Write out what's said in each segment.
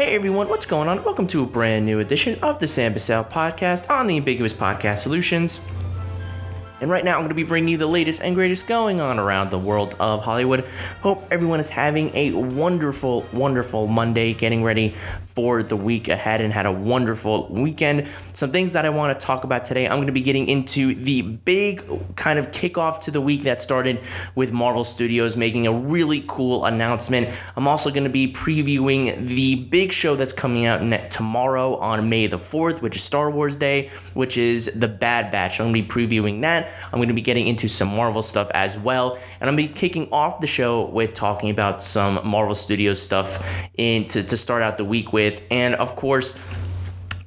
Hey everyone, what's going on? Welcome to a brand new edition of the Sam Bussell podcast on the Ambiguous Podcast Solutions. And right now, I'm going to be bringing you the latest and greatest going on around the world of Hollywood. Hope everyone is having a wonderful, wonderful Monday, getting ready for the week ahead, and had a wonderful weekend. Some things that I want to talk about today. I'm going to be getting into the big kind of kickoff to the week that started with Marvel Studios making a really cool announcement. I'm also going to be previewing the big show that's coming out tomorrow on May the 4th, which is Star Wars Day, which is The Bad Batch. I'm going to be previewing that. I'm going to be getting into some Marvel stuff as well. And I'm going to be kicking off the show with talking about some Marvel Studios stuff in, to, to start out the week with. And of course,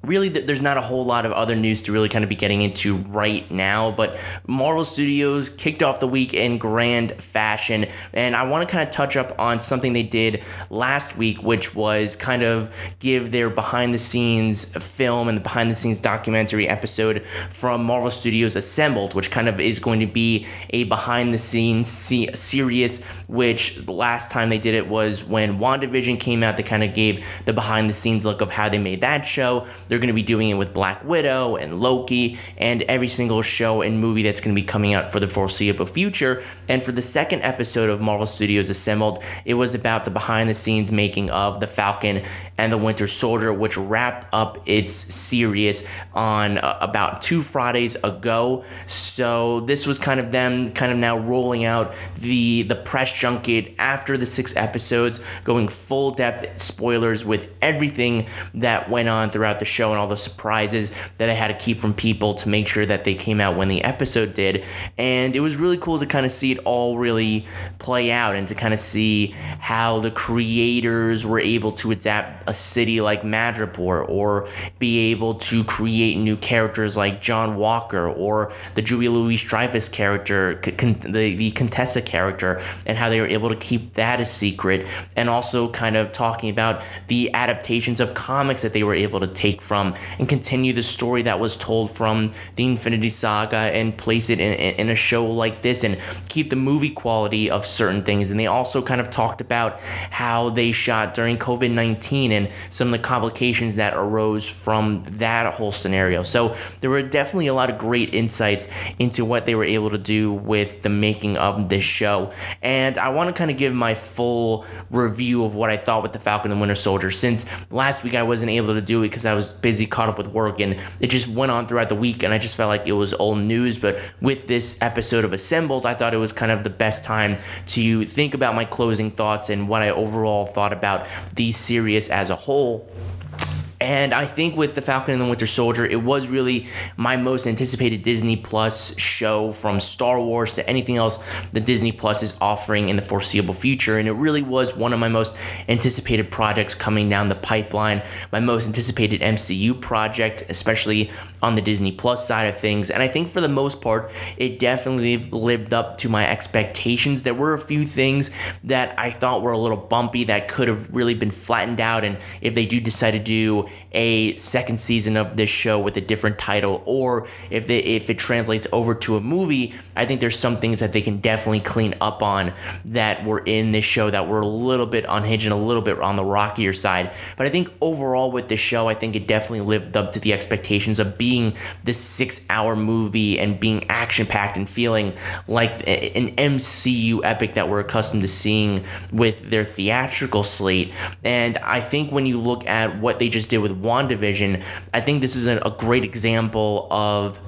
really there's not a whole lot of other news to really kind of be getting into right now but marvel studios kicked off the week in grand fashion. And i want to kind of touch up on something they did last week which was kind of give their behind the scenes film and the behind the scenes documentary episode from marvel studios assembled which kind of is going to be a behind the scenes series which last time they did it was when wandavision came out they kind of gave the behind the scenes look of how they made that show they're going to be doing it with Black Widow and Loki and every single show and movie that's going to be coming out for the foreseeable future. And for the second episode of Marvel Studios Assembled, it was about the behind the scenes making of The Falcon and the Winter Soldier, which wrapped up its series on uh, about two Fridays ago. So this was kind of them kind of now rolling out the the press junket after the six episodes, going full depth spoilers with everything that went on throughout the show show and all the surprises that I had to keep from people to make sure that they came out when the episode did. And it was really cool to kind of see it all really play out and to kind of see how the creators were able to adapt a city like Madripoor or be able to create new characters like John Walker or the Julia Louis Dreyfus character, the, the Contessa character, and how they were able to keep that a secret. And also kind of talking about the adaptations of comics that they were able to take from and continue the story that was told from the Infinity Saga and place it in, in a show like this and keep the movie quality of certain things. And they also kind of talked about how they shot during COVID 19 and some of the complications that arose from that whole scenario. So there were definitely a lot of great insights into what they were able to do with the making of this show. And I want to kind of give my full review of what I thought with the Falcon and the Winter Soldier since last week I wasn't able to do it because I was busy, caught up with work, and it just went on throughout the week. And I just felt like it was old news. But with this episode of Assembled, I thought it was kind of the best time to think about my closing thoughts and what I overall thought about the series as a whole. And I think with The Falcon and the Winter Soldier, it was really my most anticipated Disney Plus show from Star Wars to anything else that Disney Plus is offering in the foreseeable future. And it really was one of my most anticipated projects coming down the pipeline, my most anticipated MCU project, especially on the Disney Plus side of things. And I think for the most part, it definitely lived up to my expectations. There were a few things that I thought were a little bumpy that could have really been flattened out. And if they do decide to do a second season of this show with a different title, or if they if it translates over to a movie, I think there's some things that they can definitely clean up on that were in this show that were a little bit unhinged and a little bit on the rockier side. But I think overall with the show, I think it definitely lived up to the expectations of being this six hour movie and being action packed and feeling like an MCU epic that we're accustomed to seeing with their theatrical slate. And I think when you look at what they just did with WandaVision, I think this is a, great example of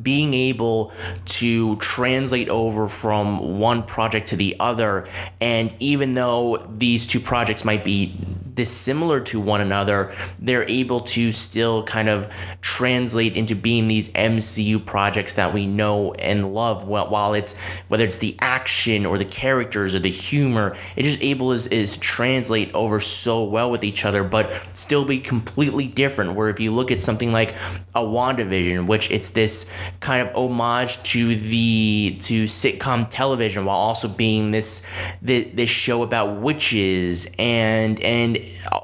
being able to translate over from one project to the other. And even though these two projects might be dissimilar to one another, they're able to still kind of translate into being these MCU projects that we know and love. While it's whether it's the action or the characters or the humor, it just able is is translate over so well with each other, but still be completely different. Where if you look at something like a WandaVision, which it's this kind of homage to the to sitcom television, while also being this this, this show about witches and and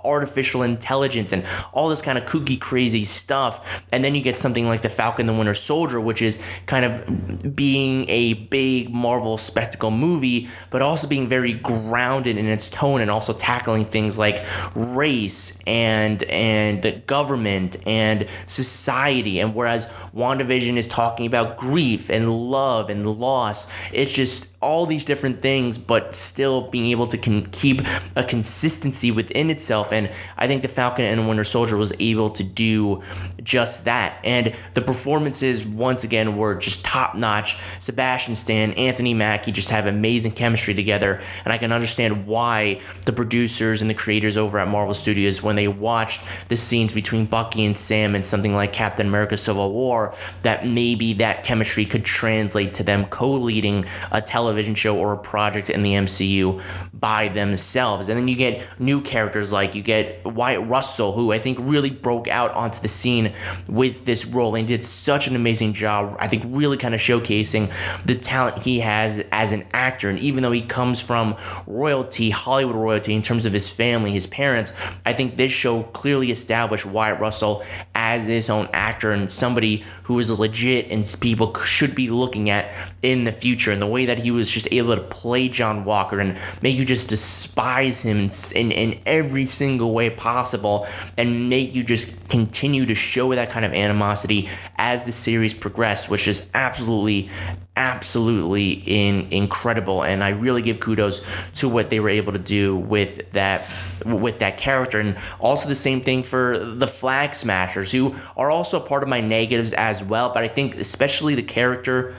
artificial intelligence and all this kind of kooky, crazy stuff. And then you get something like The Falcon the Winter Soldier, which is kind of being a big Marvel spectacle movie, but also being very grounded in its tone and also tackling things like race and and the government and society. And whereas WandaVision is talking about grief and love and loss, it's just all these different things, but still being able to con- keep a consistency within itself. And I think the Falcon and Winter Soldier was able to do just that. And the performances, once again, were just top notch. Sebastian Stan, Anthony Mackie just have amazing chemistry together. And I can understand why the producers and the creators over at Marvel Studios, when they watched the scenes between Bucky and Sam in something like Captain America Civil War, that maybe that chemistry could translate to them co leading a television television show or a project in the MCU by themselves. And then you get new characters like you get Wyatt Russell, who I think really broke out onto the scene with this role and did such an amazing job. I think really kind of showcasing the talent he has as an actor. And even though he comes from royalty, Hollywood royalty, in terms of his family, his parents, I think this show clearly established Wyatt Russell as his own actor and somebody who is legit and people should be looking at in the future. And the way that he was just able to play John Walker and make you just despise him in, in every single way possible and make you just continue to show that kind of animosity as the series progressed, which is absolutely, absolutely in, incredible. And I really give kudos to what they were able to do with that with that character. And also the same thing for the Flag Smashers, who are also part of my negatives as well. But I think especially the character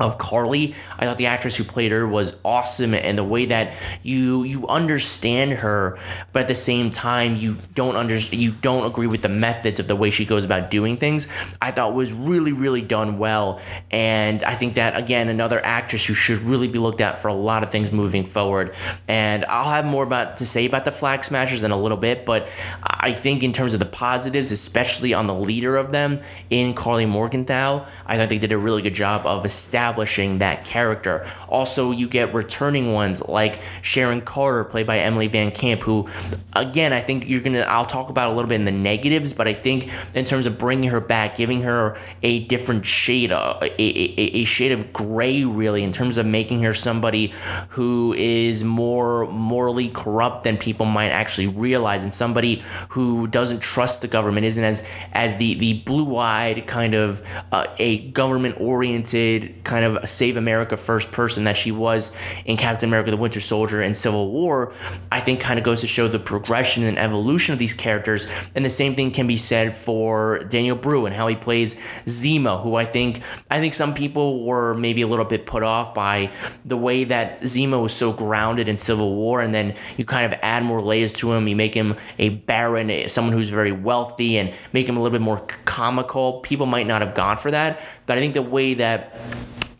of Karli. I thought the actress who played her was awesome and the way that you you understand her but at the same time you don't under you don't agree with the methods of the way she goes about doing things. I thought was really really done well and I think that again another actress who should really be looked at for a lot of things moving forward. And I'll have more about to say about the Flag Smashers in a little bit, but I think in terms of the positives, especially on the leader of them in Karli Morgenthau, I thought they did a really good job of establishing establishing that character. Also, you get returning ones like Sharon Carter, played by Emily Van Camp, who, again, I think you're gonna. I'll talk about a little bit in the negatives, but I think in terms of bringing her back, giving her a different shade, a, a, a shade of gray, really, in terms of making her somebody who is more morally corrupt than people might actually realize, and somebody who doesn't trust the government, isn't as as the the blue eyed kind of uh, a government oriented kind of a save America first person that she was in Captain America the Winter Soldier and Civil War, I think kind of goes to show the progression and evolution of these characters. And the same thing can be said for Daniel Bruhl and how he plays Zemo, who I think I think some people were maybe a little bit put off by the way that Zemo was so grounded in Civil War, and then you kind of add more layers to him. You make him a baron, someone who's very wealthy, and make him a little bit more comical. People might not have gone for that, but I think the way that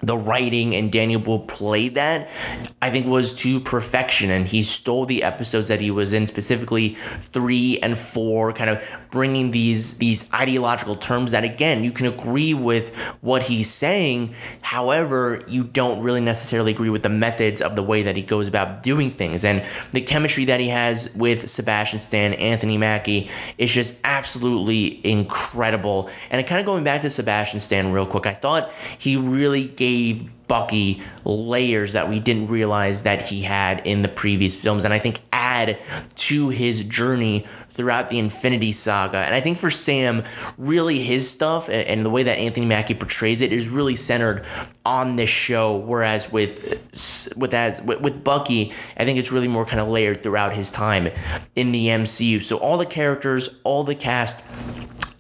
the writing and Daniel Bruhl played that, I think was to perfection. And he stole the episodes that he was in, specifically three and four, kind of bringing these these ideological terms that again you can agree with what he's saying. However, you don't really necessarily agree with the methods of the way that he goes about doing things. And the chemistry that he has with Sebastian Stan, Anthony Mackie is just absolutely incredible. And kind of going back to Sebastian Stan real quick, I thought he really gave gave Bucky layers that we didn't realize that he had in the previous films, and I think add to his journey throughout the Infinity Saga. And I think for Sam, really his stuff and the way that Anthony Mackie portrays it is really centered on this show. Whereas with with as with, with Bucky, I think it's really more kind of layered throughout his time in the MCU. So all the characters, all the cast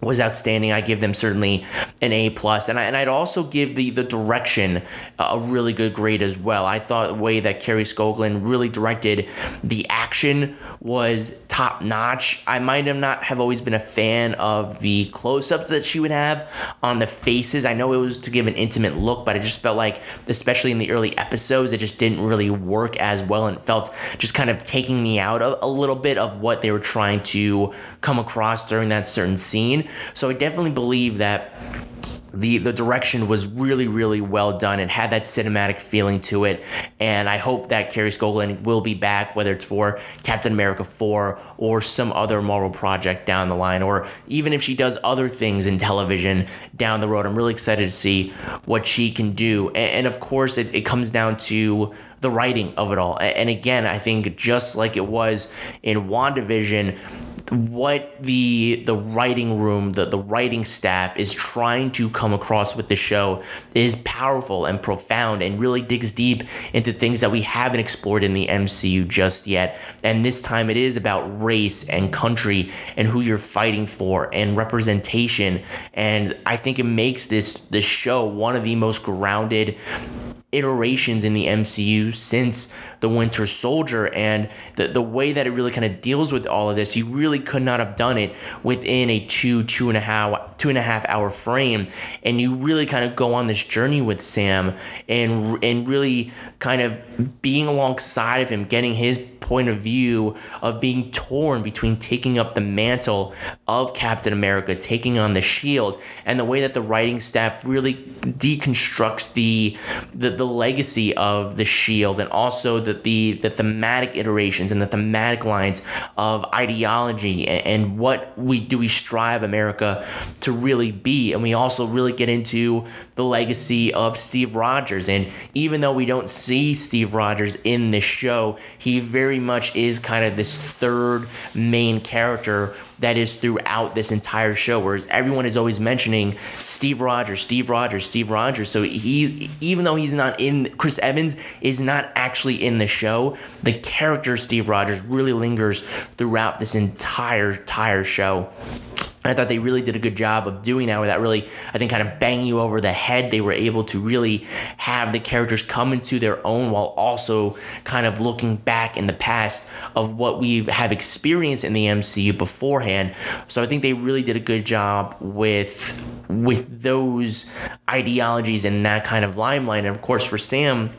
was outstanding. I give them certainly an A plus, and I and I'd also give the the direction a really good grade as well. I thought the way that Kari Skogland really directed the action was top notch. I might have not have always been a fan of the close ups that she would have on the faces. I know it was to give an intimate look, but I just felt like, especially in the early episodes, it just didn't really work as well, and felt just kind of taking me out of a little bit of what they were trying to come across during that certain scene. So I definitely believe that the the direction was really really well done and had that cinematic feeling to it. And i hope that Kari Skogland will be back whether it's for captain america 4 or some other marvel project down the line or even if she does other things in television down the road. I'm really excited to see what she can do. And, and of course it, it comes down to the writing of it all and again i think just like it was in wandavision what the the writing room, the, the writing staff is trying to come across with the show is powerful and profound and really digs deep into things that we haven't explored in the MCU just yet. And this time it is about race and country and who you're fighting for and representation. And I think it makes this this show one of the most grounded iterations in the MCU since the Winter Soldier and the, the way that it really kind of deals with all of this, you really could not have done it within a two, two and a half, two and a half hour frame. And you really kind of go on this journey with Sam and and really kind of being alongside of him, getting his point of view of being torn between taking up the mantle of Captain America, taking on the shield, and the way that the writing staff really deconstructs the the, the legacy of the shield and also the, the the thematic iterations and the thematic lines of ideology and, and what we do we strive America to really be. And we also really get into the legacy of Steve Rogers. And even though we don't see Steve Rogers in this show, he very much is kind of this third main character that is throughout this entire show. Whereas everyone is always mentioning Steve Rogers, Steve Rogers, Steve Rogers. So he, even though he's not in, Chris Evans is not actually in the show. The character Steve Rogers really lingers throughout this entire entire show. And I thought they really did a good job of doing that without really, I think, kind of banging you over the head. They were able to really have the characters come into their own while also kind of looking back in the past of what we have experienced in the MCU beforehand. So I think they really did a good job with with those ideologies and that kind of limelight. And of course, for Sam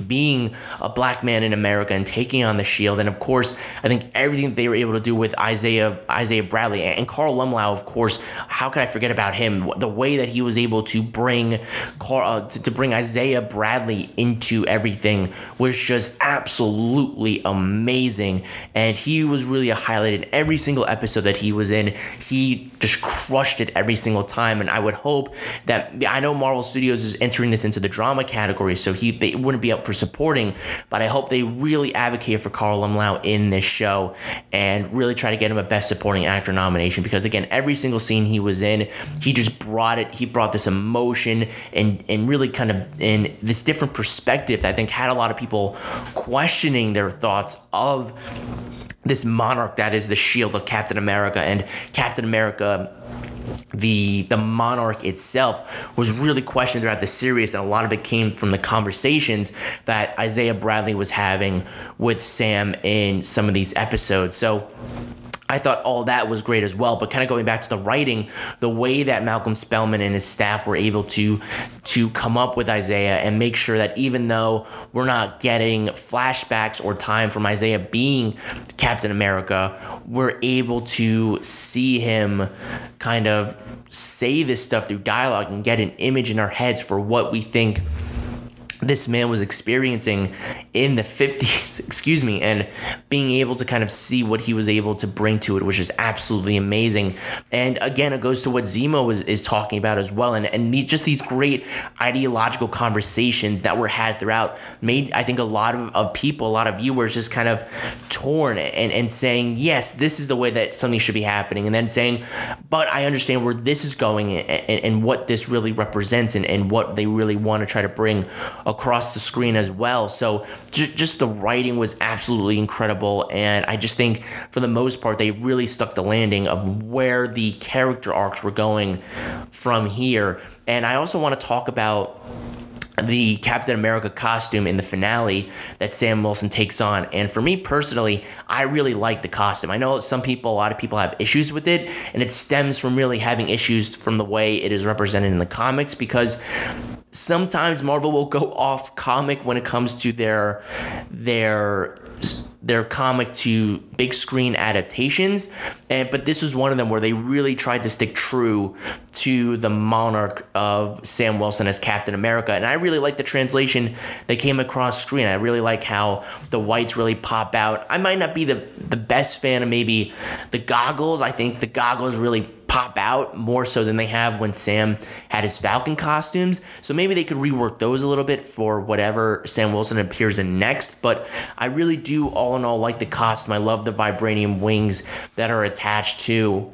being a black man in America and taking on the shield. And of course, I think everything they were able to do with Isaiah Isaiah Bradley and Carl Lumbly, of course, how could I forget about him? The way that he was able to bring Carl, uh, to, to bring Isaiah Bradley into everything was just absolutely amazing. And he was really a highlight in every single episode that he was in. He just crushed it every single time. And I would hope that I know Marvel Studios is entering this into the drama category, so he they wouldn't be up for supporting, but I hope they really advocate for Carl Lumbly in this show and really try to get him a Best Supporting Actor nomination because again, every single scene he was in, he just brought it. He brought this emotion and and really kind of in this different perspective that I think had a lot of people questioning their thoughts of this monarch that is the shield of Captain America and Captain America the the monarch itself was really questioned throughout the series, and a lot of it came from the conversations that Isaiah Bradley was having with Sam in some of these episodes. So I thought all that was great as well. But kind of going back to the writing, the way that Malcolm Spellman and his staff were able to to come up with Isaiah and make sure that even though we're not getting flashbacks or time from Isaiah being Captain America, we're able to see him kind of say this stuff through dialogue and get an image in our heads for what we think this man was experiencing in the 50s, excuse me, and being able to kind of see what he was able to bring to it, which is absolutely amazing. And again, it goes to what Zemo is, is talking about as well. And, and just these great ideological conversations that were had throughout made, I think, a lot of, of people, a lot of viewers just kind of torn and, and saying, yes, this is the way that something should be happening. And then saying, but I understand where this is going and, and, what this really represents and, and what they really want to try to bring across the screen as well. So just the writing was absolutely incredible. And I just think for the most part, they really stuck the landing of where the character arcs were going from here. And I also want to talk about the Captain America costume in the finale that Sam Wilson takes on. And for me personally, I really like the costume. I know some people, a lot of people have issues with it, and it stems from really having issues from the way it is represented in the comics because sometimes Marvel will go off comic when it comes to their their their comic to big screen adaptations, and but this was one of them where they really tried to stick true to the monarch of Sam Wilson as Captain America, and I really like the translation that came across screen. I really like how the whites really pop out. I might not be the the best fan of maybe the goggles. I think the goggles really pop out more so than they have when Sam had his Falcon costumes. So maybe they could rework those a little bit for whatever Sam Wilson appears in next. But I really do, all in all, like the costume. I love the vibranium wings that are attached to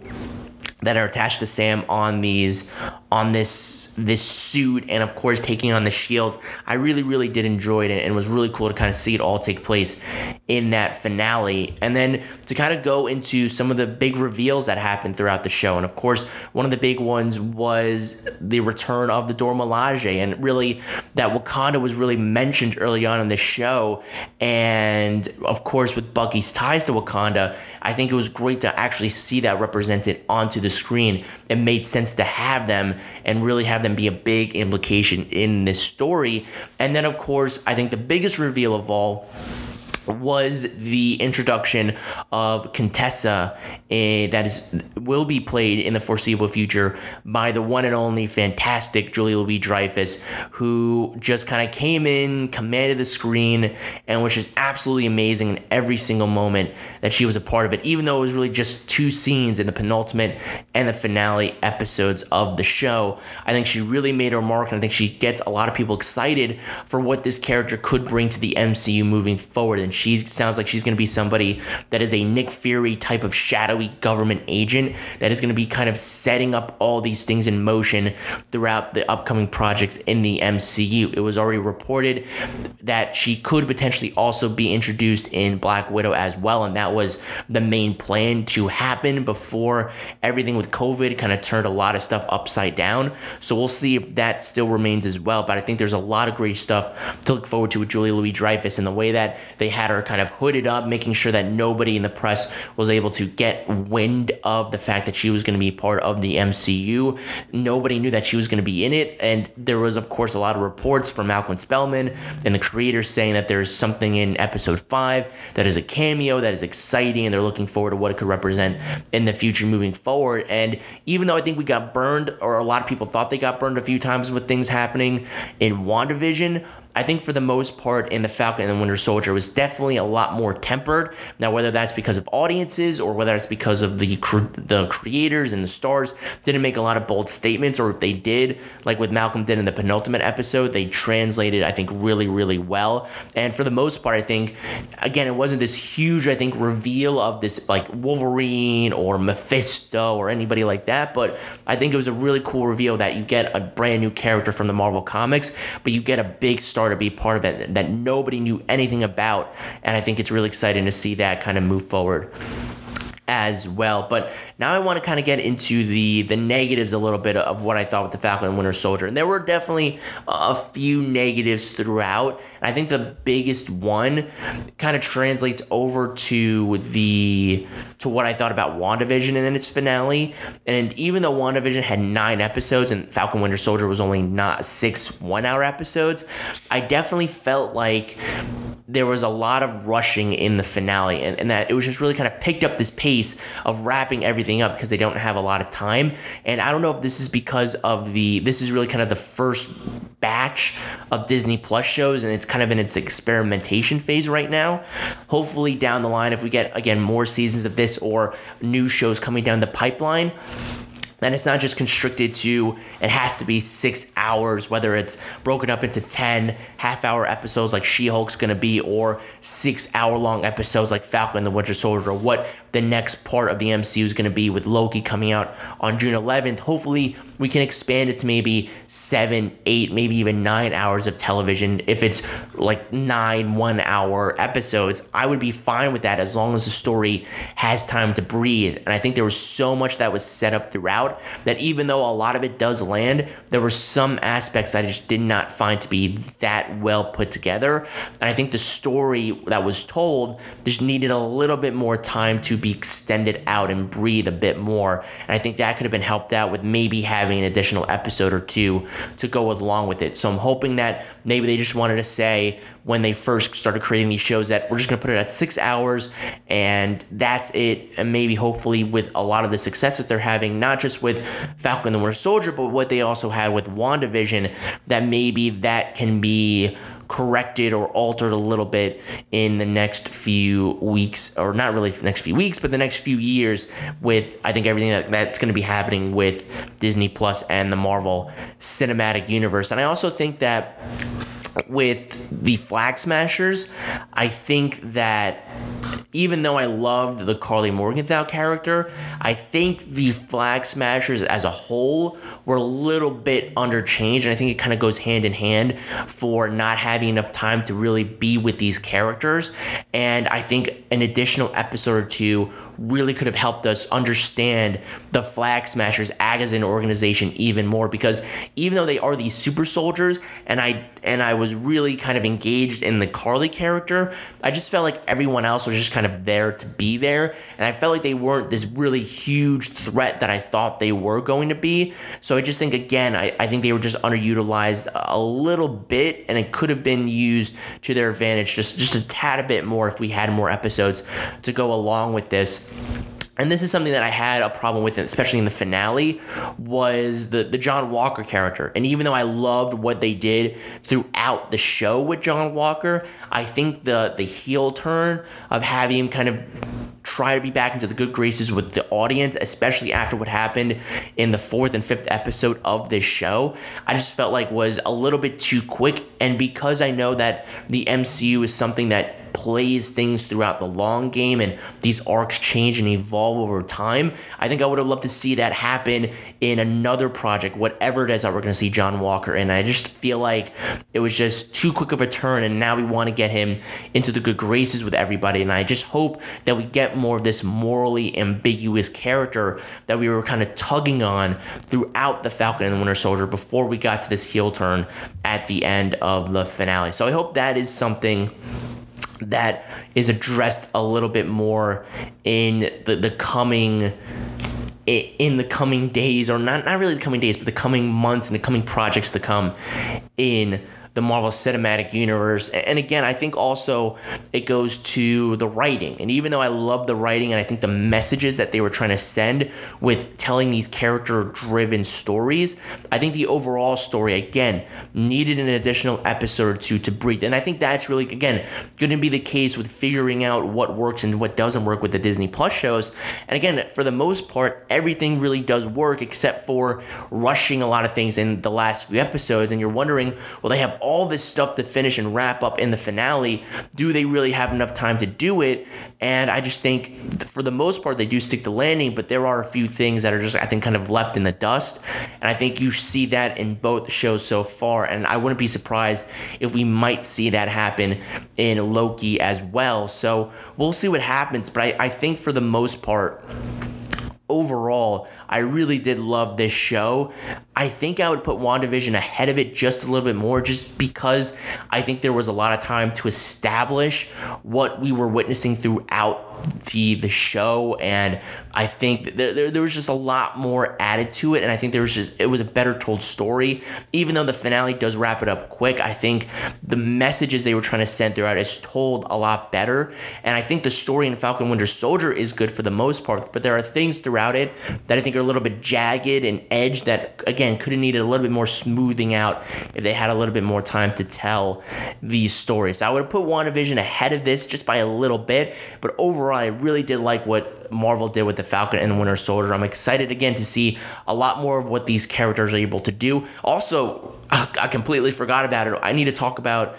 that are attached to Sam on these on this this suit and of course taking on the shield. I really really did enjoy it and it was really cool to kind of see it all take place in that finale and then to kind of go into some of the big reveals that happened throughout the show and of course one of the big ones was the return of the Dora Milaje and really that Wakanda was really mentioned early on in the show and of course with Bucky's ties to Wakanda I think it was great to actually see that represented onto the screen. It made sense to have them and really have them be a big implication in this story. And then, of course, I think the biggest reveal of all was the introduction of Contessa uh, that is will be played in the foreseeable future by the one and only fantastic Julia Louis Dreyfus, who just kind of came in, commanded the screen, and was just absolutely amazing in every single moment that she was a part of it. Even though it was really just two scenes in the penultimate and the finale episodes of the show, I think she really made her mark, and I think she gets a lot of people excited for what this character could bring to the MCU moving forward. And she sounds like she's going to be somebody that is a Nick Fury type of shadowy government agent that is going to be kind of setting up all these things in motion throughout the upcoming projects in the MCU. It was already reported that she could potentially also be introduced in Black Widow as well, and that was the main plan to happen before everything with COVID kind of turned a lot of stuff upside down. So we'll see if that still remains as well. But I think there's a lot of great stuff to look forward to with Julia Louis Dreyfus and the way that they had kind of hooded up, making sure that nobody in the press was able to get wind of the fact that she was going to be part of the MCU. Nobody knew that she was going to be in it. And there was, of course, a lot of reports from Malcolm Spellman and the creators saying that there's something in episode five that is a cameo that is exciting and they're looking forward to what it could represent in the future moving forward. And even though I think we got burned, or a lot of people thought they got burned a few times with things happening in WandaVision, I think for the most part in the Falcon and the Winter Soldier was definitely a lot more tempered. Now, whether that's because of audiences or whether it's because of the the creators and the stars didn't make a lot of bold statements, or if they did, like with Malcolm did in the penultimate episode, they translated I think really really well. And for the most part, I think again it wasn't this huge I think reveal of this like Wolverine or Mephisto or anybody like that, but I think it was a really cool reveal that you get a brand new character from the Marvel comics, but you get a big star to be part of it that nobody knew anything about. And I think it's really exciting to see that kind of move forward as well. But now I want to kind of get into the the negatives a little bit of what I thought with the Falcon and Winter Soldier. And there were definitely a few negatives throughout. And I think the biggest one kind of translates over to the to what I thought about WandaVision and then its finale. And even though WandaVision had nine episodes and Falcon Winter Soldier was only not six one hour episodes, I definitely felt like there was a lot of rushing in the finale and, and that it was just really kind of picked up this pace of wrapping everything up because they don't have a lot of time. And i don't know if this is because of the this is really kind of the first batch of disney plus shows and it's kind of in its experimentation phase right now. Hopefully down the line if we get again more seasons of this or new shows coming down the pipeline then it's not just constricted to it has to be six hours, whether it's broken up into 10 half hour episodes like She Hulk's gonna be, or six hour long episodes like Falcon and the Winter Soldier, or what the next part of the MCU is gonna be with Loki coming out on June 11th. Hopefully, we can expand it to maybe seven, eight, maybe even nine hours of television. If it's like nine one hour episodes, I would be fine with that as long as the story has time to breathe. And I think there was so much that was set up throughout that even though a lot of it does land, there were some aspects I just did not find to be that well put together. And I think the story that was told just needed a little bit more time to be extended out and breathe a bit more. And I think that could have been helped out with maybe having an additional episode or two to go along with it. So I'm hoping that maybe they just wanted to say when they first started creating these shows that we're just going to put it at six hours and that's it. And maybe hopefully with a lot of the success that they're having, not just with Falcon the Winter Soldier, but what they also had with WandaVision, that maybe that can be corrected or altered a little bit in the next few weeks, or not really next few weeks, but the next few years with I think everything that, that's going to be happening with Disney Plus and the Marvel Cinematic Universe. And I also think that with the Flag Smashers, I think that even though I loved the Karli Morgenthau character, I think the Flag Smashers as a whole were a little bit underchanged. And I think it kind of goes hand in hand for not having enough time to really be with these characters. And I think an additional episode or two really could have helped us understand the Flag Smashers as an organization even more because even though they are these super soldiers and I and I was really kind of engaged in the Karli character, I just felt like everyone else was just kind of there to be there and I felt like they weren't this really huge threat that I thought they were going to be. So I just think again, I, I think they were just underutilized a little bit and it could have been used to their advantage just just a tad a bit more if we had more episodes to go along with this and this is something that I had a problem with, especially in the finale, was the, the John Walker character. And even though I loved what they did throughout the show with John Walker, I think the the heel turn of having him kind of try to be back into the good graces with the audience, especially after what happened in the fourth and fifth episode of this show, I just felt like was a little bit too quick. And because I know that the MCU is something that plays things throughout the long game and these arcs change and evolve over time. I think I would have loved to see that happen in another project, whatever it is that we're going to see John Walker in. I just feel like it was just too quick of a turn, and now we want to get him into the good graces with everybody. And I just hope that we get more of this morally ambiguous character that we were kind of tugging on throughout the Falcon and the Winter Soldier before we got to this heel turn at the end of the finale. So I hope that is something that is addressed a little bit more in the, the coming in the coming days or not not really the coming days but the coming months and the coming projects to come in the Marvel Cinematic Universe. And again, I think also it goes to the writing. And even though I love the writing and I think the messages that they were trying to send with telling these character driven stories, I think the overall story, again, needed an additional episode or two to breathe. And I think that's really, again, going to be the case with figuring out what works and what doesn't work with the Disney Plus shows. And again, for the most part, everything really does work except for rushing a lot of things in the last few episodes. And you're wondering, well, they have all this stuff to finish and wrap up in the finale. Do they really have enough time to do it? And I just think for the most part, they do stick to landing, but there are a few things that are just, I think, kind of left in the dust. And I think you see that in both shows so far. And I wouldn't be surprised if we might see that happen in Loki as well. So we'll see what happens. But I, I think for the most part, overall, I really did love this show. I think I would put WandaVision ahead of it just a little bit more, just because I think there was a lot of time to establish what we were witnessing throughout the the show. And I think there, there, there, was just a lot more added to it. And I think there was just it was a better told story. Even though the finale does wrap it up quick I think the messages they were trying to send throughout is told a lot better. And I think the story in Falcon Winter Soldier is good for the most part but there are things throughout it that I think are a little bit jagged and edged that again could have needed a little bit more smoothing out if they had a little bit more time to tell these stories I would have put WandaVision ahead of this just by a little bit but overall overall, I really did like what Marvel did with the Falcon and the Winter Soldier. I'm excited again to see a lot more of what these characters are able to do. Also, I completely forgot about it. I need to talk about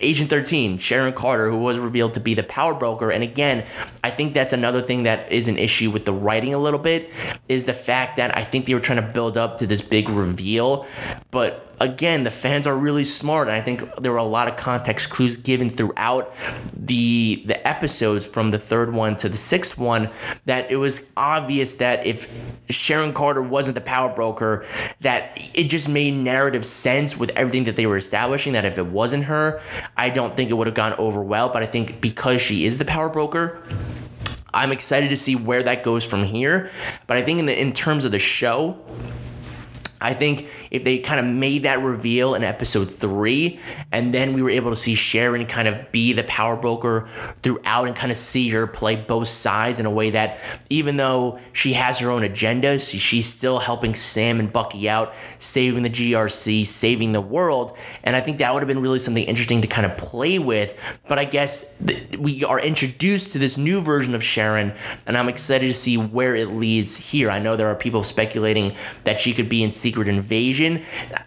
Agent 13, Sharon Carter, who was revealed to be the power broker. And again, I think that's another thing that is an issue with the writing a little bit is the fact that I think they were trying to build up to this big reveal, but again, the fans are really smart, and I think there were a lot of context clues given throughout the the episodes from the third one to the sixth one that it was obvious that if Sharon Carter wasn't the power broker, that it just made narrative sense with everything that they were establishing. That if it wasn't her, I don't think it would have gone over well. But I think because she is the power broker I'm excited to see where that goes from here. But I think in the in terms of the show, I think if they kind of made that reveal in episode three, and then we were able to see Sharon kind of be the power broker throughout and kind of see her play both sides in a way that even though she has her own agenda, she's still helping Sam and Bucky out, saving the GRC, saving the world. And I think that would have been really something interesting to kind of play with. But I guess we are introduced to this new version of Sharon, and I'm excited to see where it leads here. I know there are people speculating that she could be in Secret Invasion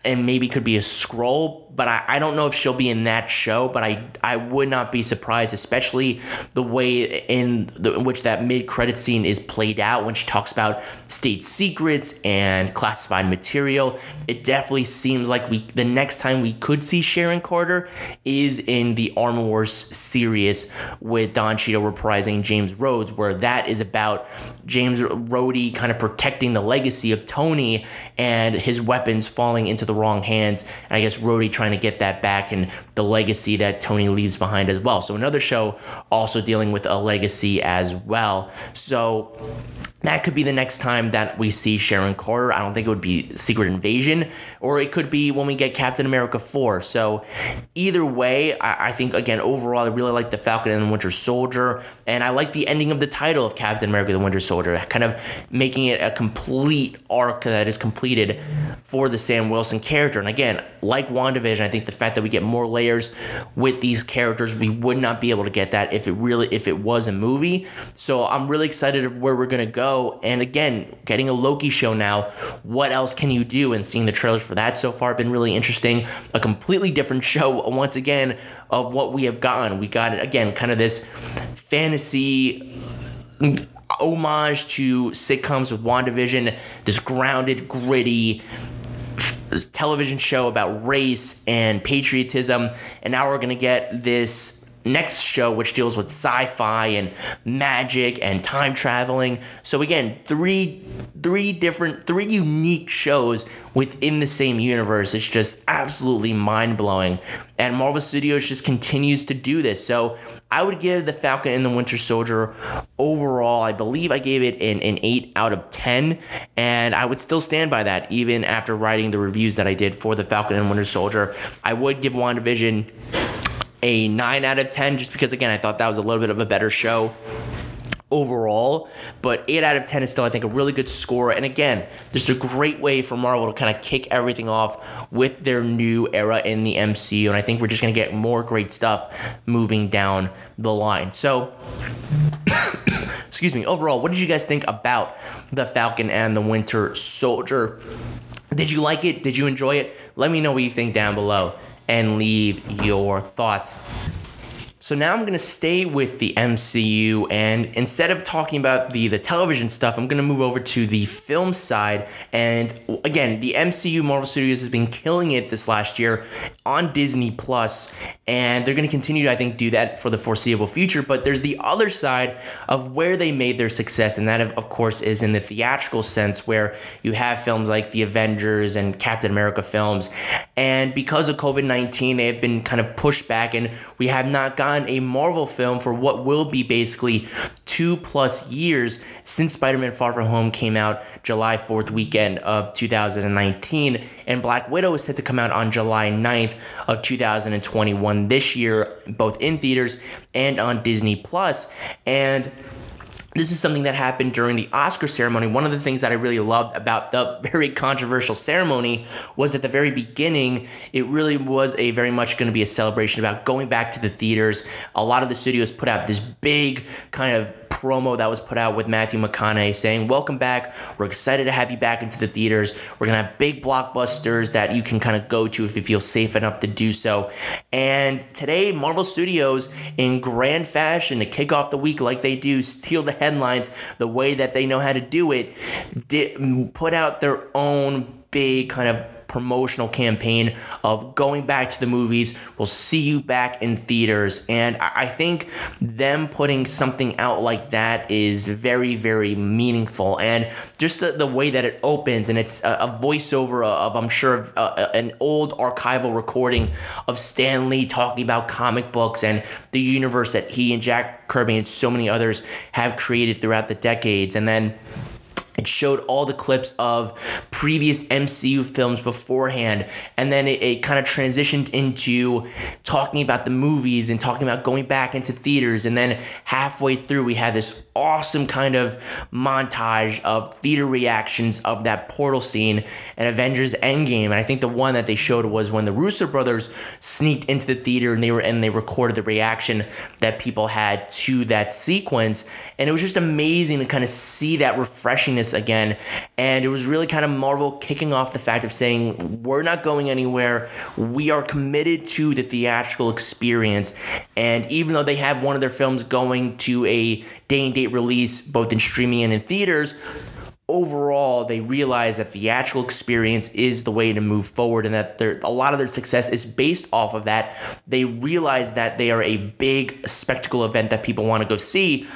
and maybe could be a Skrull but I, I don't know if she'll be in that show. But I I would not be surprised, especially the way in, the, in which that mid credit scene is played out when she talks about state secrets and classified material. It definitely seems like we the next time we could see Sharon Carter is in the Armor Wars series with Don Cheadle reprising James Rhodes, where that is about James Rhodey kind of protecting the legacy of Tony and his weapons falling into the wrong hands. And I guess Rhodey trying trying to get that back and the legacy that Tony leaves behind as well. So another show also dealing with a legacy as well. So that could be the next time that we see Sharon Carter. I don't think it would be Secret Invasion, or it could be when we get Captain America 4. So, either way, I, I, think, again, overall, I really like the Falcon and the Winter Soldier, and I like the ending of the title of Captain America the Winter Soldier, kind of making it a complete arc that is completed for the Sam Wilson character. And again, like WandaVision, I think the fact that we get more layers with these characters, we would not be able to get that if it really, if it was a movie. So, I'm really excited of where we're going to And again, getting a Loki show now, what else can you do? And seeing the trailers for that so far been really interesting. A completely different show, once again, of what we have gotten. We got, it again, kind of this fantasy mm, homage to sitcoms with WandaVision, this grounded, gritty, television show about race and patriotism. And now we're going to get this next show, which deals with sci fi and magic and time traveling. So, again, three, three different, three unique shows within the same universe. It's just absolutely mind blowing. And Marvel Studios just continues to do this. So, I would give The Falcon and the Winter Soldier overall, I believe I gave it an, an 8 out of 10. And I would still stand by that, even after writing the reviews that I did for The Falcon and Winter Soldier. I would give WandaVision a 9 out of 10 just because again I thought that was a little bit of a better show overall. But 8 out of 10 is still I think a really good score. And again just a great way for Marvel to kind of kick everything off with their new era in the MCU and I think we're just going to get more great stuff moving down the line. So excuse me overall what did you guys think about the Falcon and the Winter Soldier? Did you like it? Did you enjoy it? Let me know what you think down below and leave your thoughts. So now I'm going to stay with the MCU and instead of talking about the the television stuff, I'm going to move over to the film side. And again, the MCU Marvel Studios has been killing it this last year on Disney Plus and they're going to continue to I think do that for the foreseeable future, but there's the other side of where they made their success and that of course is in the theatrical sense where you have films like The Avengers and Captain America films. And because of COVID-19, they have been kind of pushed back and we have not gotten a Marvel film for what will be basically two plus years since Spider Man Far From Home came out July 4th weekend of 2019. And Black Widow is set to come out on July 9th of 2021 this year, both in theaters and on Disney Plus. And this is something that happened during the Oscar ceremony. One of the things that I really loved about the very controversial ceremony was at the very beginning, it really was a very much going to be a celebration about going back to the theaters. A lot of the studios put out this big kind of promo that was put out with Matthew McConaughey saying, Welcome back. We're excited to have you back into the theaters. We're going to have big blockbusters that you can kind of go to if you feel safe enough to do so. And today, Marvel Studios, in grand fashion, to kick off the week like they do, steal the headlines the way that they know how to do it, did, put out their own big kind of promotional campaign of going back to the movies. We'll see you back in theaters. And I think them putting something out like that is very, very meaningful. And just the, the way that it opens, and it's a, a voiceover of, I'm sure, uh, an old archival recording of Stan Lee talking about comic books and the universe that he and Jack Kirby and so many others have created throughout the decades. And then it showed all the clips of previous MCU films beforehand, and then it, it kind of transitioned into talking about the movies and talking about going back into theaters. And then halfway through, we had this awesome kind of montage of theater reactions of that portal scene and Avengers Endgame. And I think the one that they showed was when the Russo brothers sneaked into the theater and they were and they recorded the reaction that people had to that sequence. And it was just amazing to kind of see that refreshingness again. And it was really kind of Marvel kicking off the fact of saying, we're not going anywhere. We are committed to the theatrical experience. And even though they have one of their films going to a day and date release, both in streaming and in theaters, overall they realize that the actual experience is the way to move forward and that a lot of their success is based off of that they realize that they are a big spectacle event that people want to go see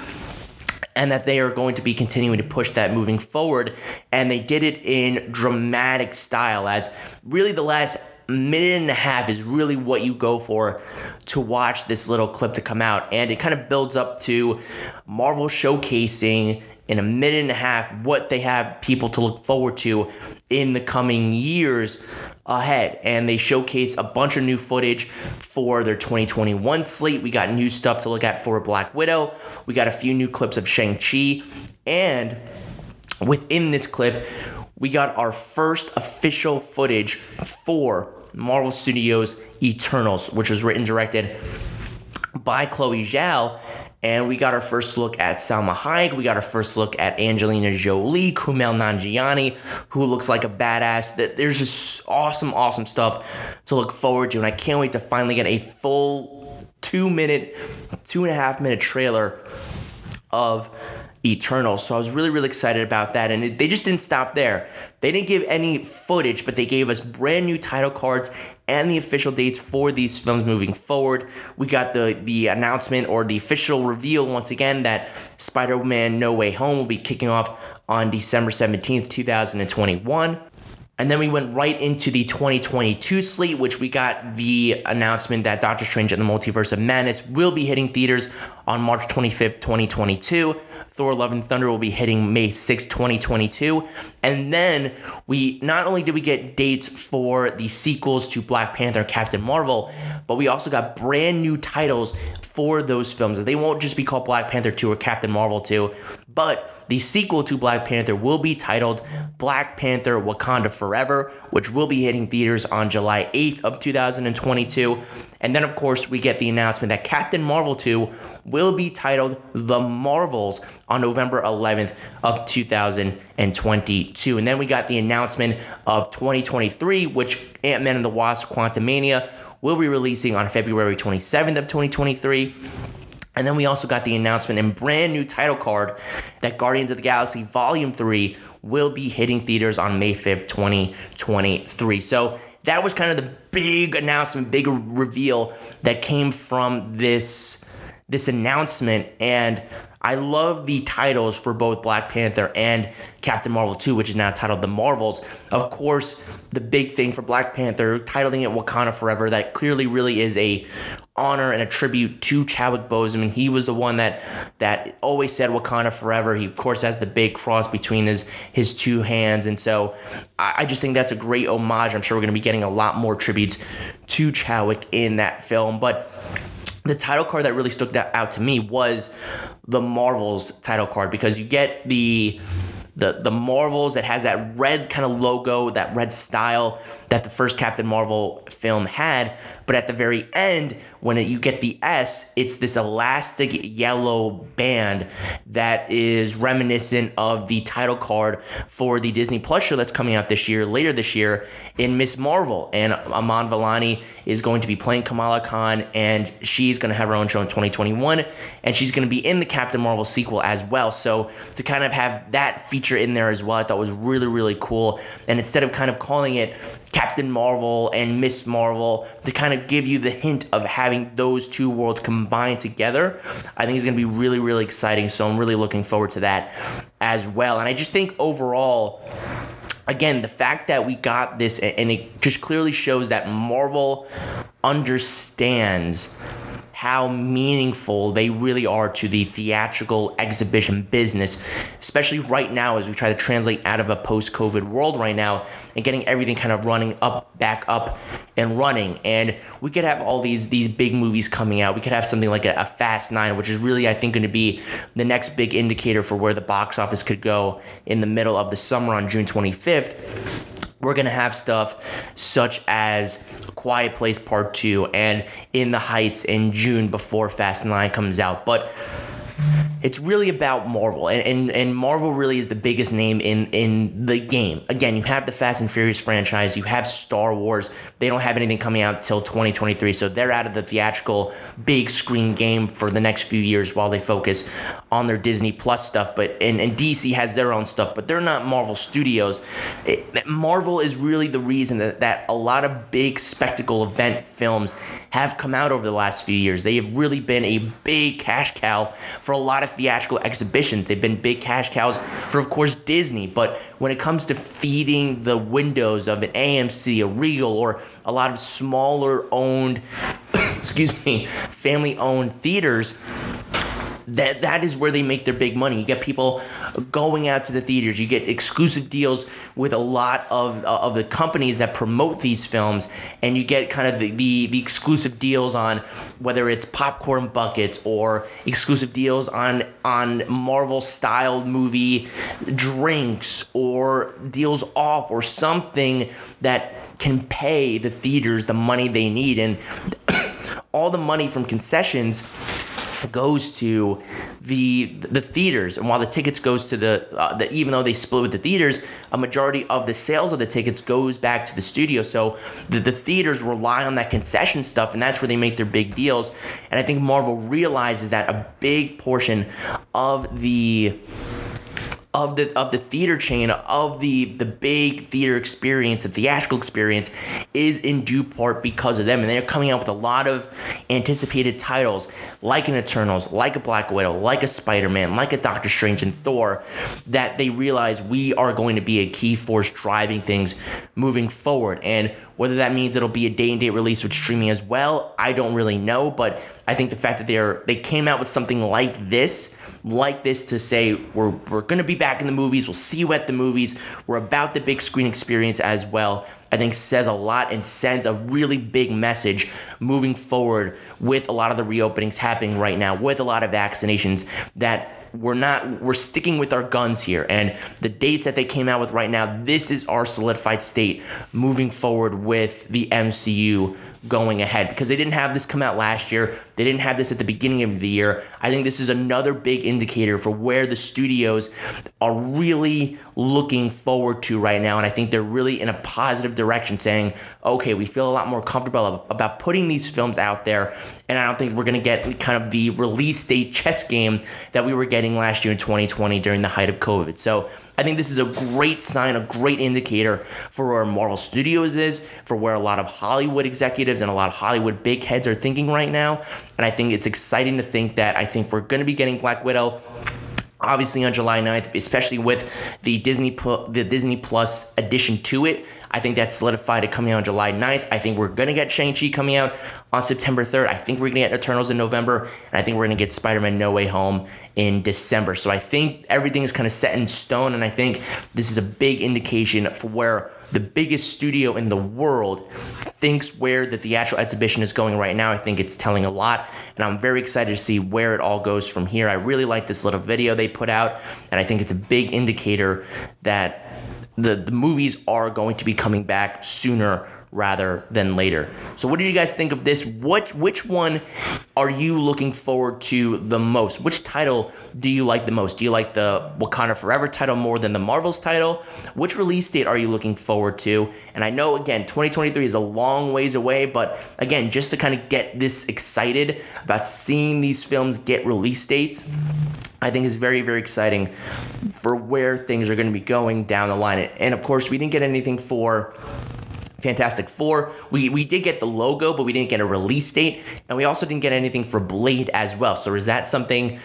and that they are going to be continuing to push that moving forward. And they did it in dramatic style, as really the last minute and a half is really what you go for to watch this little clip to come out. And it kind of builds up to Marvel showcasing in a minute and a half what they have people to look forward to in the coming years ahead. And they showcase a bunch of new footage for their 2021 slate. We got new stuff to look at for Black Widow. We got a few new clips of Shang-Chi. And within this clip, we got our first official footage for Marvel Studios Eternals, which was written directed by Chloe Zhao and we got our first look at Salma Hayek. We got our first look at Angelina Jolie, Kumail Nanjiani, who looks like a badass. There's just awesome, awesome stuff to look forward to. And I can't wait to finally get a full two minute, two and a half minute trailer of Eternal. So I was really, really excited about that. And it, they just didn't stop there. They didn't give any footage, but they gave us brand new title cards and the official dates for these films moving forward. We got the the announcement or the official reveal once again that Spider-Man No Way Home will be kicking off on December 17th, 2021. And then we went right into the 2022 slate, which we got the announcement that Doctor Strange and the Multiverse of Madness will be hitting theaters on March 25th, 2022. Thor Love and Thunder will be hitting May 6th, 2022. And then we not only did we get dates for the sequels to Black Panther and Captain Marvel, but we also got brand new titles for those films. They won't just be called Black Panther 2 or Captain Marvel 2, but the sequel to Black Panther will be titled Black Panther Wakanda Forever, which will be hitting theaters on July 8th of 2022. And then of course we get the announcement that Captain Marvel 2 will be titled The Marvels on November 11th of 2022. And then we got the announcement of 2023, which Ant-Man and the Wasp Quantumania will be releasing on February 27th of 2023. And then we also got the announcement and brand new title card that Guardians of the Galaxy Volume 3 will be hitting theaters on May 5th, 2023. So that was kind of the big announcement, big reveal that came from this this announcement and I love the titles for both Black Panther and Captain Marvel 2, which is now titled The Marvels. Of course, the big thing for Black Panther, titling it Wakanda Forever, that clearly really is a honor and a tribute to Chadwick Boseman. He was the one that that always said Wakanda Forever. He of course has the big cross between his his two hands, and so I, I just think that's a great homage. I'm sure we're going to be getting a lot more tributes to Chadwick in that film, but the title card that really stuck out to me was the Marvels title card because you get the the the Marvels that has that red kind of logo, that red style that the first Captain Marvel film had, but at the very end when it, you get the S, it's this elastic yellow band that is reminiscent of the title card for the Disney Plus show that's coming out this year, later this year, in Miss Marvel. And Iman Vellani is going to be playing Kamala Khan, and she's going to have her own show in 2021, and she's going to be in the Captain Marvel sequel as well. So to kind of have that feature in there as well. I thought was really, really cool. And instead of kind of calling it Captain Marvel and Miss Marvel to kind of give you the hint of having those two worlds combined together, I think it's going to be really, really exciting. So I'm really looking forward to that as well. And I just think overall, again, the fact that we got this, and it just clearly shows that Marvel understands how meaningful they really are to the theatrical exhibition business, especially right now as we try to translate out of a post COVID world right now and getting everything kind of running up, back up and running. And we could have all these these big movies coming out. We could have something like a, a Fast Nine, which is really, I think, going to be the next big indicator for where the box office could go in the middle of the summer on June 25th we're going to have stuff such as Quiet Place Part 2 and In the Heights in June before Fast 9 comes out. But it's really about Marvel, and, and, and Marvel really is the biggest name in, in the game. Again, you have the Fast and Furious franchise, you have Star Wars. They don't have anything coming out until 2023, so they're out of the theatrical big screen game for the next few years while they focus on their Disney Plus stuff. But and, and DC has their own stuff, but they're not Marvel Studios. It, Marvel is really the reason that, that a lot of big spectacle event films have come out over the last few years. They have really been a big cash cow for a lot of theatrical exhibitions. They've been big cash cows for, of course, Disney. But when it comes to feeding the windows of an AMC, a Regal, or a lot of smaller owned, excuse me, family owned theaters, that that is where they make their big money. You get people going out to the theaters. You get exclusive deals with a lot of uh, of the companies that promote these films, and you get kind of the, the, the exclusive deals on whether it's popcorn buckets or exclusive deals on on Marvel styled movie drinks or deals off or something that can pay the theaters the money they need and all the money from concessions goes to the the theaters. And while the tickets goes to the, uh, the even though they split with the theaters a majority of the sales of the tickets goes back to the studio. So the, the theaters rely on that concession stuff and that's where they make their big deals. And i think marvel realizes that a big portion of the of the of the theater chain of the the big theater experience, the theatrical experience, is in due part because of them, and they're coming out with a lot of anticipated titles like an Eternals, like a Black Widow, like a Spider Man, like a Doctor Strange and Thor, that they realize we are going to be a key force driving things moving forward, and whether that means it'll be a day and date release with streaming as well, I don't really know, but I think the fact that they're they came out with something like this like this to say we're, we're going to be back in the movies. We'll see you at the movies. We're about the big screen experience as well. I think says a lot and sends a really big message moving forward with a lot of the reopenings happening right now, with a lot of vaccinations that we're not we're sticking with our guns here and the dates that they came out with right now this is our solidified state moving forward with the MCU going ahead because they didn't have this come out last year. They didn't have this at the beginning of the year. I think this is another big indicator for where the studios are really looking forward to right now. And I think they're really in a positive direction saying, okay, we feel a lot more comfortable about putting these films out there. And I don't think we're going to get kind of the release date chess game that we were getting last year in 2020 during the height of COVID. So I think this is a great sign, a great indicator for where Marvel Studios is, for where a lot of Hollywood executives and a lot of Hollywood big heads are thinking right now. And I think it's exciting to think that I think we're going to be getting Black Widow obviously on July 9th, especially with the Disney the Disney Plus addition to it. I think that's solidified it coming out on July 9th. I think we're going to get Shang-Chi coming out on September 3rd. I think we're going to get Eternals in November. And I think we're going to get Spider-Man No Way Home in December. So I think everything is kind of set in stone. And I think this is a big indication for where the biggest studio in the world thinks where the theatrical exhibition is going right now. I think it's telling a lot, and I'm very excited to see where it all goes from here. I really like this little video they put out, and I think it's a big indicator that the, the movies are going to be coming back sooner rather than later. So what did you guys think of this? What which one are you looking forward to the most? Which title do you like the most? Do you like the Wakanda Forever title more than the Marvels title? Which release date are you looking forward to? And I know again 2023 is a long ways away, but again, just to kind of get this excited about seeing these films get release dates, I think is very, very exciting for where things are going to be going down the line. And of course, we didn't get anything for Fantastic Four. We we did get the logo, but we didn't get a release date, and we also didn't get anything for Blade as well. So is that something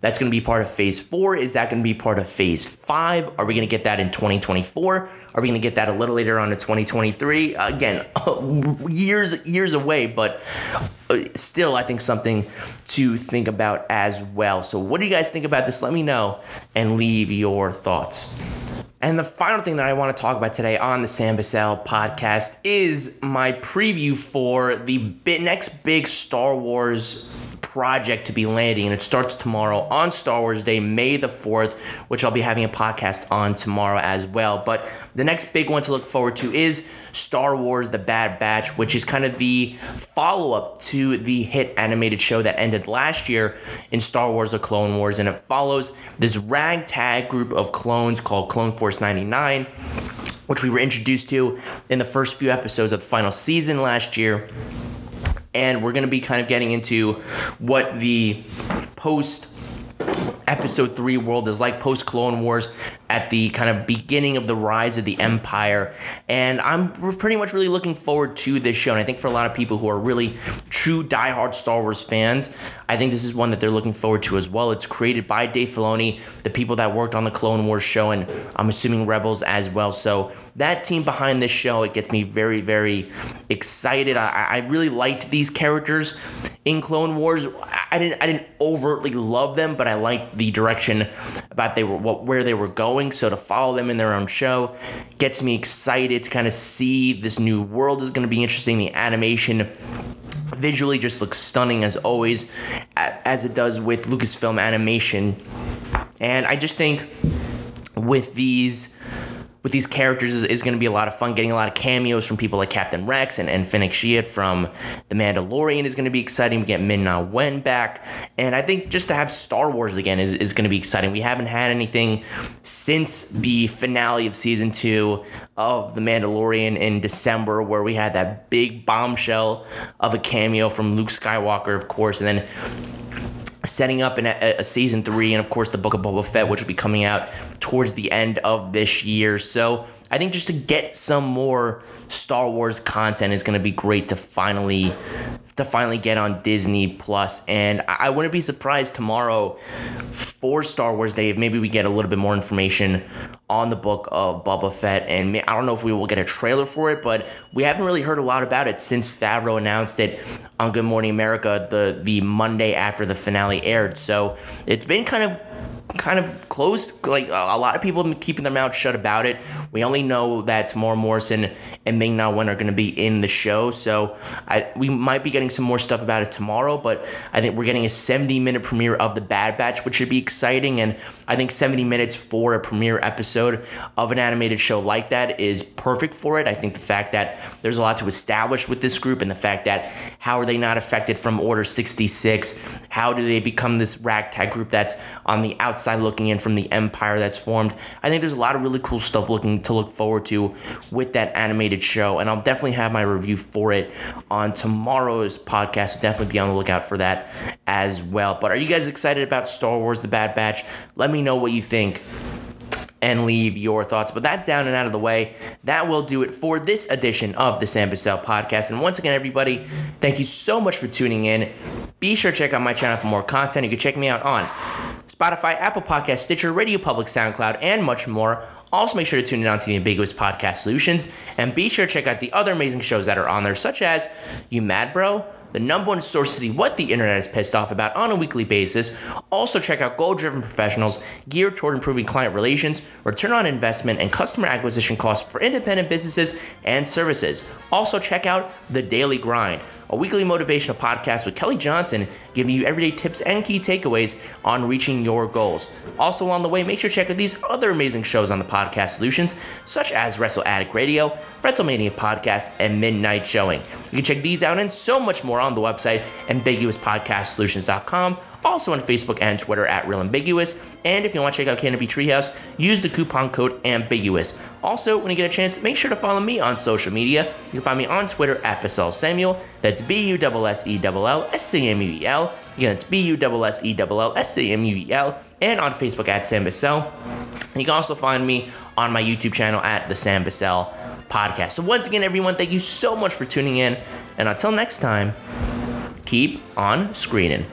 that's going to be part of Phase Four? Is that going to be part of Phase Five? Are we going to get that in 2024? Are we going to get that a little later on in 2023? Again, years years away, but uh, still, I think something to think about as well. So, what do you guys think about this? Let me know and leave your thoughts. And the final thing that I want to talk about today on the Sam Bussell podcast is my preview for the next big Star Wars project to be landing, and it starts tomorrow on Star Wars Day, May the 4th, which I'll be having a podcast on tomorrow as well. But the next big one to look forward to is Star Wars The Bad Batch, which is kind of the follow up to the hit animated show that ended last year in Star Wars The Clone Wars, and it follows this ragtag group of clones called Clone Force 99 which we were introduced to in the first few episodes of the final season last year and we're going to be kind of getting into what the post episode 3 world is like post clone wars at the kind of beginning of the rise of the empire. And i'm pretty much really looking forward to this show and i think for a lot of people who are really true diehard star wars fans i think this is one that they're looking forward to as well. It's created by dave filoni the people that worked on the clone wars show and i'm assuming rebels as well. So that team behind this show it gets me very very excited i, I really liked these characters in clone wars I didn't I didn't overtly love them, but I liked the direction about they were what where they were going. So to follow them in their own show gets me excited to kind of see this new world is going to be interesting. The animation visually just looks stunning as always, as it does with Lucasfilm animation, and I just think with these with these characters is, is going to be a lot of fun. Getting a lot of cameos from people like Captain Rex and, and Fennec Shand from The Mandalorian is going to be exciting. We get Ming Na Wen back. And I think just to have Star Wars again is, is going to be exciting. We haven't had anything since the finale of season two of The Mandalorian in December, where we had that big bombshell of a cameo from Luke Skywalker, of course, and then setting up in a, a, season three, and of course the Book of Boba Fett, which will be coming out towards the end of this year. So I think just to get some more Star Wars content is going to be great to finally to finally get on Disney And I, I wouldn't be surprised tomorrow for Star Wars Day if maybe we get a little bit more information on the book of Boba Fett. And I don't know if we will get a trailer for it, but we haven't really heard a lot about it since Favreau announced it on Good Morning America the the Monday after the finale aired. So it's been kind of kind of closed. Like a lot of people have been keeping their mouth shut about it. We only know that Temuera Morrison and Ming Na Wen are going to be in the show, so I, we might be getting some more stuff about it tomorrow. But I think we're getting a 70 minute premiere of the Bad Batch, which should be exciting. And I think 70 minutes for a premiere episode of an animated show like that is perfect for it. I think the fact that there's a lot to establish with this group and the fact that how are they not affected from Order 66? How do they become this ragtag group that's on the outside looking in from the empire that's formed? I think there's a lot of really cool stuff looking to look forward to with that animated show, and I'll definitely have my review for it on tomorrow's podcast. Definitely be on the lookout for that as well. But are you guys excited about Star Wars: The Bad Batch? Let me know what you think and leave your thoughts. But that down and out of the way, that will do it for this edition of the Sam Bussell podcast. And once again, everybody, thank you so much for tuning in. Be sure to check out my channel for more content. You can check me out on Spotify, Apple Podcast, Stitcher, Radio Public, SoundCloud, and much more. Also, make sure to tune in on to the Ambiguous Podcast Solutions, and be sure to check out the other amazing shows that are on there, such as You Mad Bro, the number one source to see what the internet is pissed off about on a weekly basis. Also, check out Goal Driven Professionals, geared toward improving client relations, return on investment, and customer acquisition costs for independent businesses and services. Also, check out The Daily Grind a weekly motivational podcast with Kelly Johnson, giving you everyday tips and key takeaways on reaching your goals. Also, along the way, make sure to check out these other amazing shows on the podcast solutions, such as Wrestle Addict Radio, WrestleMania Podcast, and Midnight Showing. You can check these out and so much more on the website, ambiguouspodcastsolutions.com also on Facebook and Twitter at Real Ambiguous. And if you want to check out Canopy Treehouse, use the coupon code Ambiguous. Also, when you get a chance, make sure to follow me on social media. You can find me on Twitter at Bussell Samuel. That's B U S S E L L S C M U E L. Again, it's B U S S E L L S C M U E L. And on Facebook at Sam Bussell. You can also find me on my YouTube channel at the Sam Bussell Podcast. So once again, everyone, thank you so much for tuning in. And until next time, keep on screening.